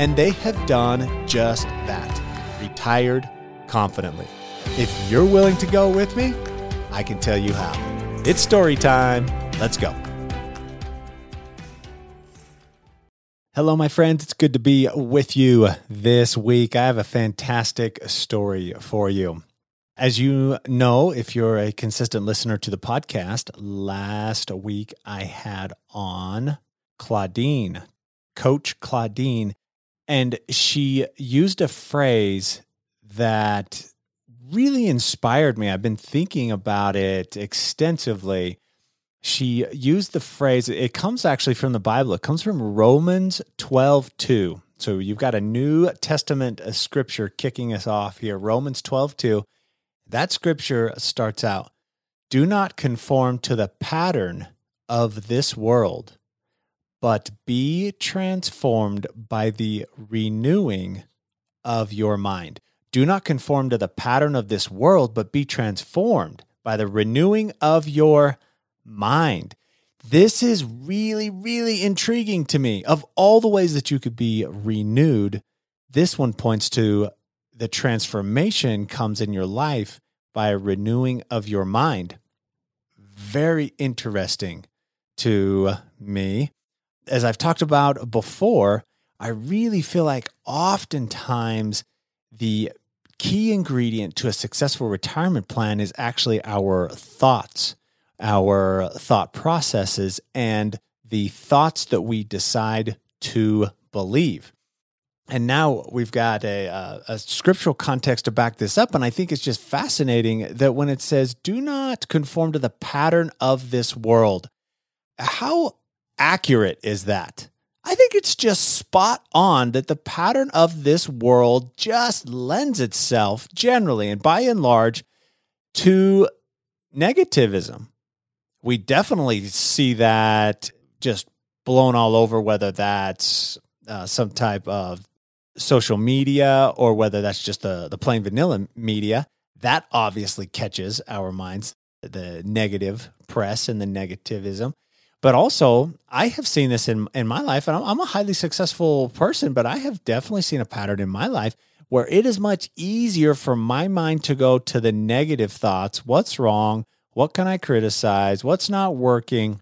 And they have done just that retired confidently. If you're willing to go with me, I can tell you how. It's story time. Let's go. Hello, my friends. It's good to be with you this week. I have a fantastic story for you. As you know, if you're a consistent listener to the podcast, last week I had on Claudine, Coach Claudine, and she used a phrase that really inspired me. I've been thinking about it extensively. She used the phrase, it comes actually from the Bible. It comes from Romans 12 2. So you've got a New Testament a scripture kicking us off here. Romans 12 2. That scripture starts out Do not conform to the pattern of this world, but be transformed by the renewing of your mind. Do not conform to the pattern of this world, but be transformed by the renewing of your mind. This is really, really intriguing to me. Of all the ways that you could be renewed, this one points to the transformation comes in your life by a renewing of your mind. Very interesting to me. As I've talked about before, I really feel like oftentimes the key ingredient to a successful retirement plan is actually our thoughts, our thought processes, and the thoughts that we decide to believe. And now we've got a, a, a, scriptural context to back this up. And I think it's just fascinating that when it says, do not conform to the pattern of this world, how accurate is that? I think it's just spot on that the pattern of this world just lends itself generally and by and large to negativism. We definitely see that just blown all over, whether that's uh, some type of social media or whether that's just the, the plain vanilla media. That obviously catches our minds, the negative press and the negativism. But also, I have seen this in in my life, and I'm, I'm a highly successful person, but I have definitely seen a pattern in my life where it is much easier for my mind to go to the negative thoughts. What's wrong? What can I criticize? What's not working?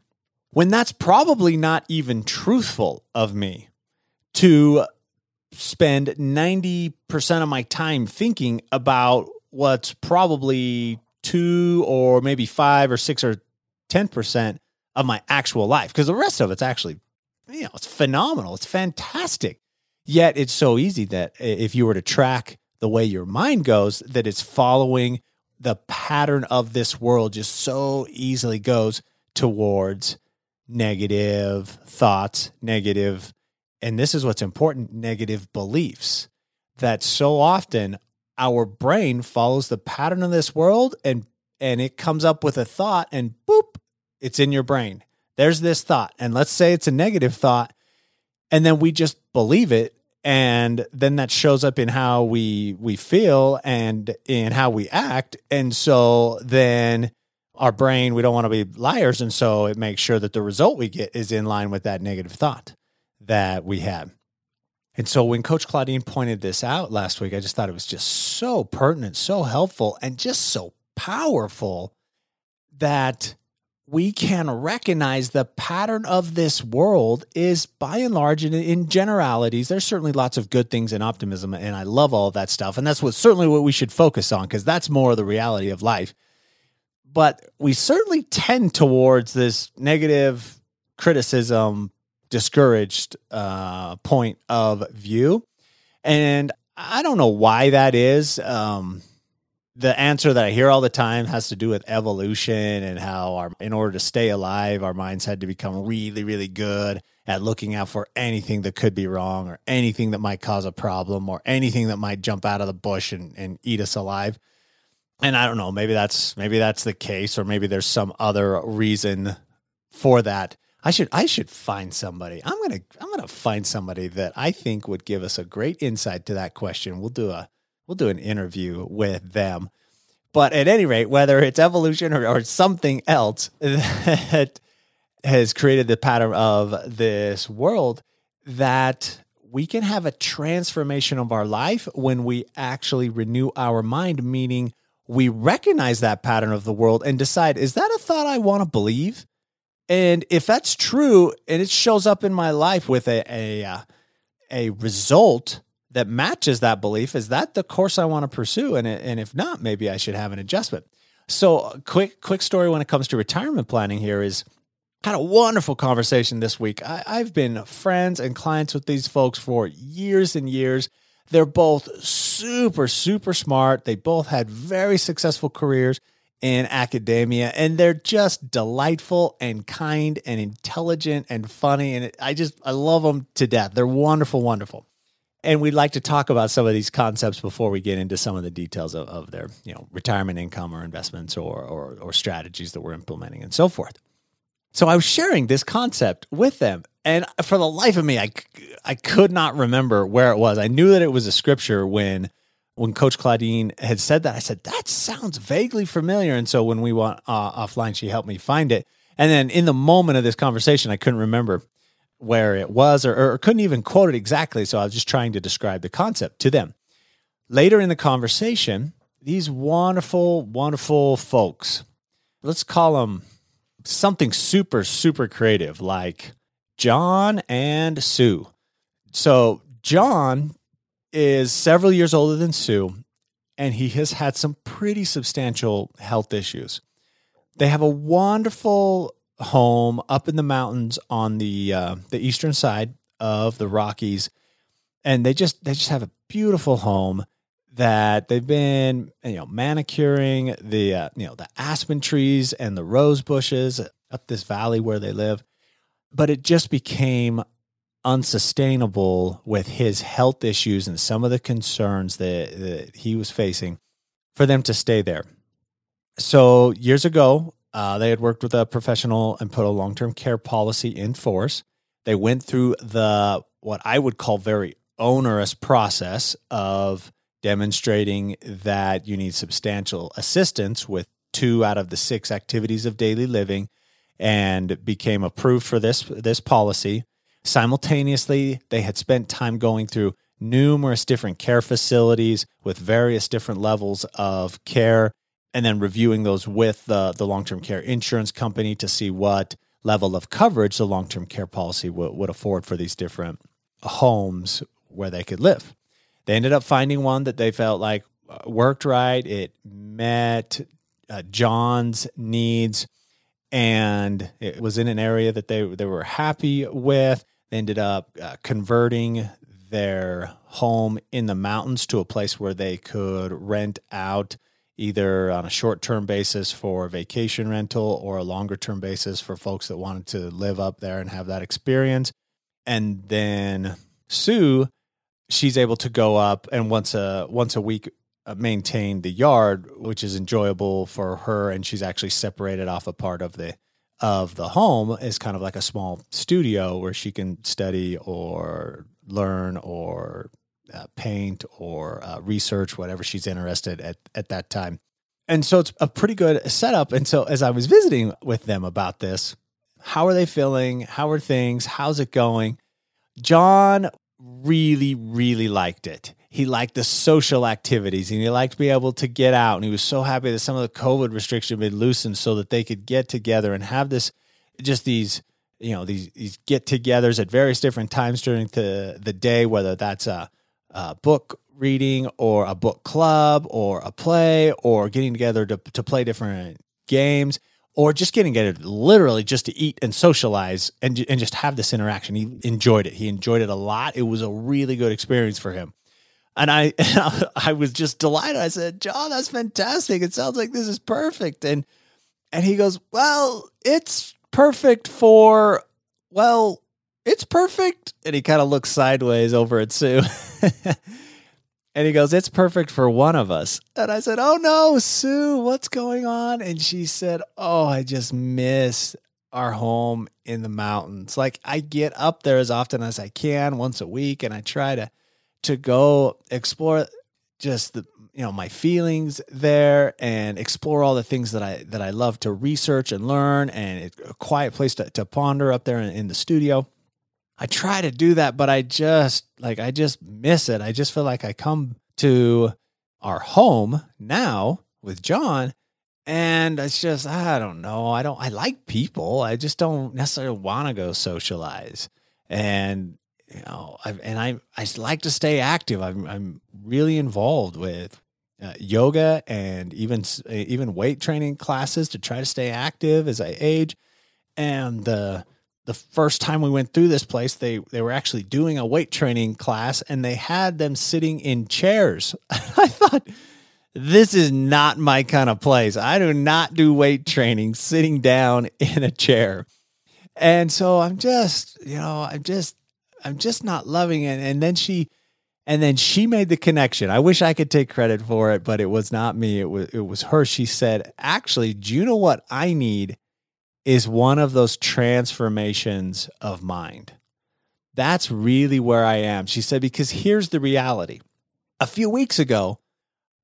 When that's probably not even truthful of me to spend 90% of my time thinking about what's probably two or maybe five or six or 10% of my actual life because the rest of it's actually, you know, it's phenomenal. It's fantastic. Yet it's so easy that if you were to track the way your mind goes, that it's following the pattern of this world just so easily goes towards negative thoughts, negative, and this is what's important negative beliefs. That so often our brain follows the pattern of this world and and it comes up with a thought and boop it's in your brain. There's this thought. And let's say it's a negative thought. And then we just believe it. And then that shows up in how we we feel and in how we act. And so then our brain, we don't want to be liars. And so it makes sure that the result we get is in line with that negative thought that we had. And so when Coach Claudine pointed this out last week, I just thought it was just so pertinent, so helpful, and just so powerful that we can recognize the pattern of this world is by and large in, in, generalities there's certainly lots of good things in optimism and i love all that stuff and that's what certainly what we should focus on because that's more of the reality of life. But we certainly tend towards this negative criticism discouraged uh, point of view and i don't know why that is um, the answer that I hear all the time has to do with evolution and how our, in order to stay alive, our minds had to become really, really good at looking out for anything that could be wrong or anything that might cause a problem or anything that might jump out of the bush and, and eat us alive. And I don't know, maybe that's maybe that's the case, or maybe there's some other reason for that. I should I should find somebody. I'm gonna I'm gonna find somebody that I think would give us a great insight to that question. We'll do a we'll do an interview with them. But at any rate, whether it's evolution or, or something else that has created the pattern of this world, that we can have a transformation of our life when we actually renew our mind, meaning we recognize that pattern of the world and decide, is that a thought I want to believe? And if that's true and it shows up in my life with a, a, uh, a result that matches that belief, is that the course I want to pursue? And, and if not, maybe I should have an adjustment. So uh, quick, quick story when it comes to retirement planning here is had a wonderful conversation this week. I, I've been friends and clients with these folks for years and years. They're both super, super smart. They both had very successful careers in academia and they're just delightful and kind and intelligent and funny and I just I love them to death. They're wonderful, wonderful. And we'd like to talk about some of these concepts before we get into some of the details of, of their, you know, retirement income or investments or, or or strategies that we're implementing and so forth. So I was sharing this concept with them. And for the life of me, I, I could not remember where it was. I knew that it was a scripture when when Coach Claudine had said that. I said, that sounds vaguely familiar. And so when we went uh, offline, she helped me find it. And then in the moment of this conversation, I couldn't remember where it was or, or couldn't even quote it exactly. So I was just trying to describe the concept to them. Later in the conversation, these wonderful, wonderful folks, let's call them something super, super creative like John and Sue. So, John is several years older than Sue, and he has had some pretty substantial health issues. They have a wonderful home up in the mountains on the uh, the eastern side of the Rockies, and they just they just have a beautiful home that they've been you know manicuring the uh, you know the aspen trees and the rose bushes up this valley where they live. But it just became unsustainable with his health issues and some of the concerns that, that he was facing for them to stay there. So years ago uh, they had worked with a professional and put a long-term care policy in force. They went through the what i would call very onerous process of demonstrating that you need substantial assistance with two out of the six activities of daily living and became approved for this this policy. Simultaneously they had spent time going through numerous different care facilities with various different levels of care and then reviewing those with the, the long-term care insurance company to see what level of coverage the long-term care policy would, would afford for these different homes where they could live they ended up finding one that they felt like uh, worked right. It met uh, John's needs, and it was in an area that they they were happy with. They ended up uh, converting their home in the mountains to a place where they could rent out either on a short term basis for vacation rental or a longer term basis for folks that wanted to live up there and have that experience. And then Sue she's able to go up and once a once a week uh, maintain the yard, which is enjoyable for her, and she's actually separated off a part of the of the home is kind of like a small studio where she can study or learn or uh, paint or uh, research whatever she's interested at at that time. And so it's a pretty good setup. And so as I was visiting with them about this, how are they feeling? How are things? How's it going? John really, really liked it. He liked the social activities and he liked being able to get out. And he was so happy that some of the COVID restrictions had been loosened so that they could get together and have this, just these, you know, these, these get togethers at various different times during the, the day, whether that's a, a book reading or a book club or a play or getting together to, to play different games or just getting together literally just to eat and socialize and, and just have this interaction. He enjoyed it. He enjoyed it a lot. It was a really good experience for him. And I, I was just delighted. I said, John, that's fantastic. It sounds like this is perfect. And, and he goes, well, it's perfect for, well, It's perfect. And he kind of looks sideways over at Sue. and he goes, It's perfect for one of us. And I said, Oh no, Sue, what's going on? And she said, Oh, I just miss our home in the mountains. Like I get up there as often as I can once a week and I try to to go explore just the you know my feelings there and explore all the things that I that I love to research and learn and a quiet place to, to ponder up there in, in the studio. I try to do that, but I just like I just miss it. I just feel like I come to our home now with John and it's just I don't know. I don't I like people. I just don't necessarily want to go socialize. And you know, I, and I I like to stay active. I'm I'm really involved with uh, yoga and even even weight training classes to try to stay active as I age. And the the first time we went through this place, they they were actually doing a weight training class, and they had them sitting in chairs. I thought this is not my kind of place. I do not do weight training sitting down in a chair. And so I'm just, you know, I'm just I'm just not loving it. And then she and then she made the connection. I wish I could take credit for it, but it was not me. It was it was her. She said, "Actually, do you know what I need is one of those transformations of mind." That's really where I am. She said because here's the reality. A few weeks ago,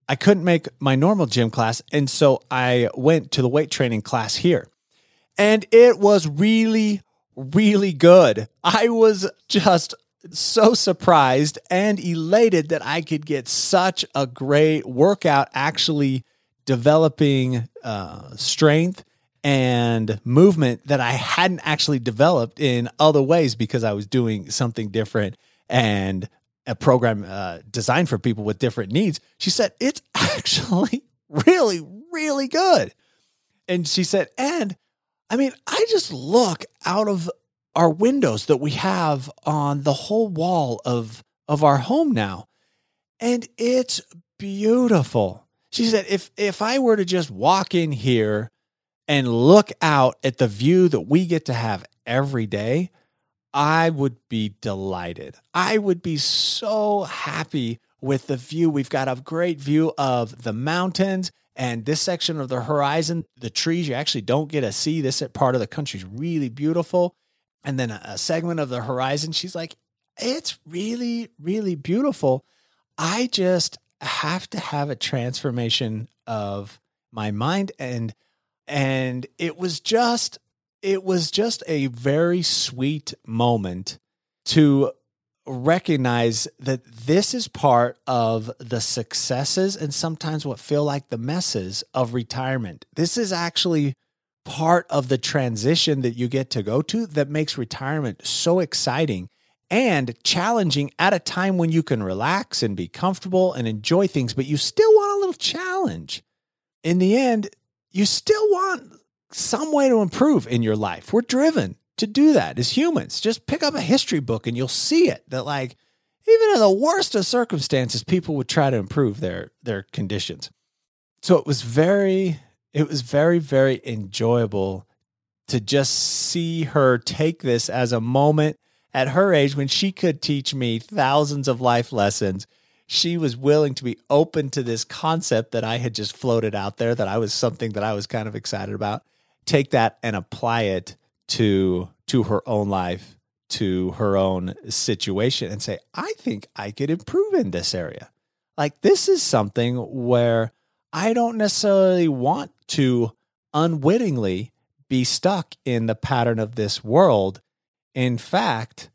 I couldn't make my normal gym class, and so I went to the weight training class here. And it was really really good. I was just so surprised and elated that I could get such a great workout actually developing uh, strength and movement that I hadn't actually developed in other ways because I was doing something different and a program uh, designed for people with different needs. She said, It's actually really, really good. And she said, And I mean, I just look out of our windows that we have on the whole wall of of our home now and it's beautiful she said if if i were to just walk in here and look out at the view that we get to have every day i would be delighted i would be so happy with the view we've got a great view of the mountains and this section of the horizon the trees you actually don't get to see this part of the country is really beautiful and then a segment of the horizon. She's like, it's really, really beautiful. I just have to have a transformation of my mind and and it was just it was just a very sweet moment to recognize that this is part of the successes and sometimes what feel like the messes of retirement. This is actually part of the transition that you get to go to that makes retirement so exciting and challenging at a time when you can relax and be comfortable and enjoy things, but you still want a little challenge. In the end, you still want some way to improve in your life. We're driven to do that as humans. Just pick up a history book and you'll see it that, like, even in the worst of circumstances, people would try to improve their, their conditions. So it was very it was very, very enjoyable to just see her take this as a moment at her age when she could teach me thousands of life lessons. She was willing to be open to this concept that I had just floated out there, that I was something that I was kind of excited about. Take that and apply it to to her own life, to her own situation, and say, I think I could improve in this area. Like this is something where I don't necessarily want to unwittingly be stuck in the pattern of this world. In fact,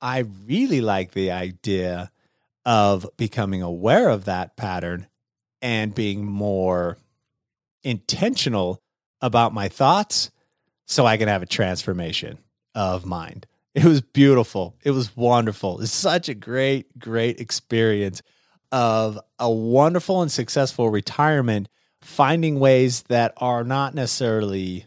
I really like the idea of becoming aware of that pattern and being more intentional about my thoughts so I can have a transformation of mind. It was beautiful. It was wonderful. It's such a great, great experience of a wonderful and successful retirement, finding ways that are not necessarily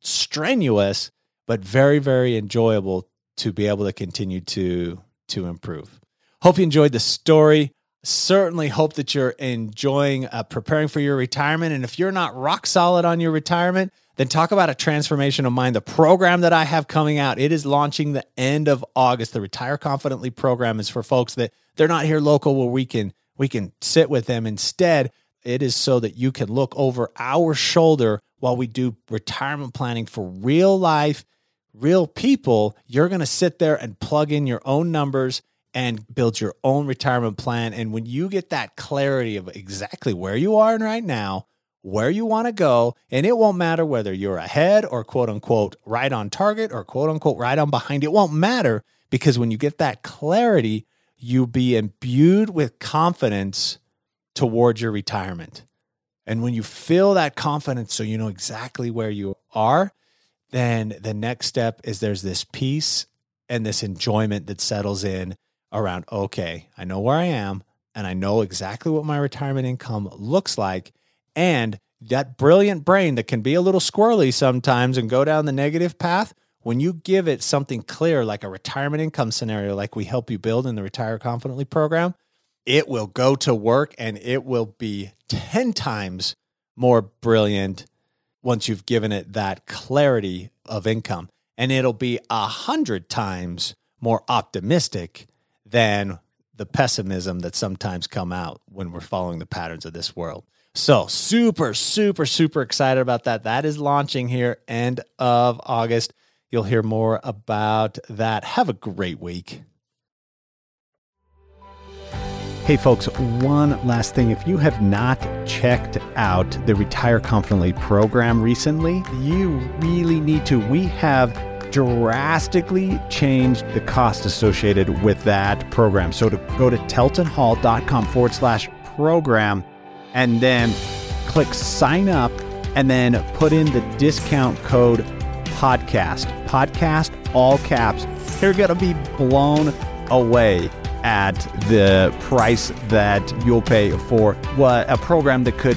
strenuous, but very, very enjoyable to be able to continue to to improve. Hope you enjoyed the story. Certainly hope that you're enjoying uh, preparing for your retirement. And if you're not rock solid on your retirement, then talk about a transformation of mind. The program that I have coming out, it is launching the end of August. The Retire Confidently program is for folks that they're not here local where we can we can sit with them. Instead, it is so that you can look over our shoulder while we do retirement planning for real life, real people. You're going to sit there and plug in your own numbers and build your own retirement plan. And when you get that clarity of exactly where you are right now, where you want to go, and it won't matter whether you're ahead or quote unquote right on target or quote unquote right on behind, it won't matter because when you get that clarity, you be imbued with confidence towards your retirement. And when you feel that confidence, so you know exactly where you are, then the next step is there's this peace and this enjoyment that settles in around, okay, I know where I am and I know exactly what my retirement income looks like. And that brilliant brain that can be a little squirrely sometimes and go down the negative path, when you give it something clear like a retirement income scenario, like we help you build in the Retire Confidently program, it will go to work and it will be 10 times more brilliant once you've given it that clarity of income. And it'll be a hundred times more optimistic than the pessimism that sometimes come out when we're following the patterns of this world. So, super, super, super excited about that. That is launching here end of August. You'll hear more about that. Have a great week. Hey, folks, one last thing. If you have not checked out the Retire Confidently program recently, you really need to. We have drastically changed the cost associated with that program. So to go to teltonhall.com forward slash program and then click sign up and then put in the discount code podcast. Podcast, all caps. You're going to be blown away at the price that you'll pay for what a program that could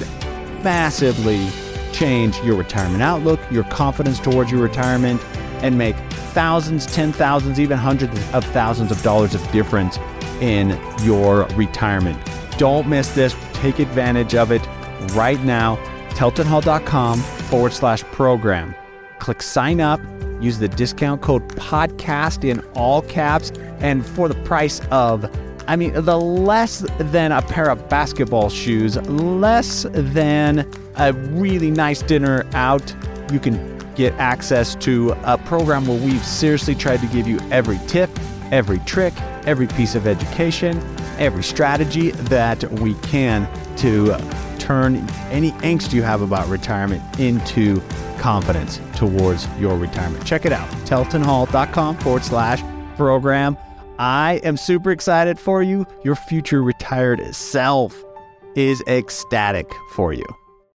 massively change your retirement outlook, your confidence towards your retirement, and make thousands, ten thousands, even hundreds of thousands of dollars of difference in your retirement. Don't miss this. Take advantage of it right now. TeltonHall.com forward slash program. Click sign up. Use the discount code podcast in all caps. And for the price of, I mean, the less than a pair of basketball shoes, less than a really nice dinner out, you can get access to a program where we've seriously tried to give you every tip, every trick, every piece of education, every strategy that we can to turn any angst you have about retirement into confidence towards your retirement. Check it out, teltonhall.com forward slash program. I am super excited for you. Your future retired self is ecstatic for you.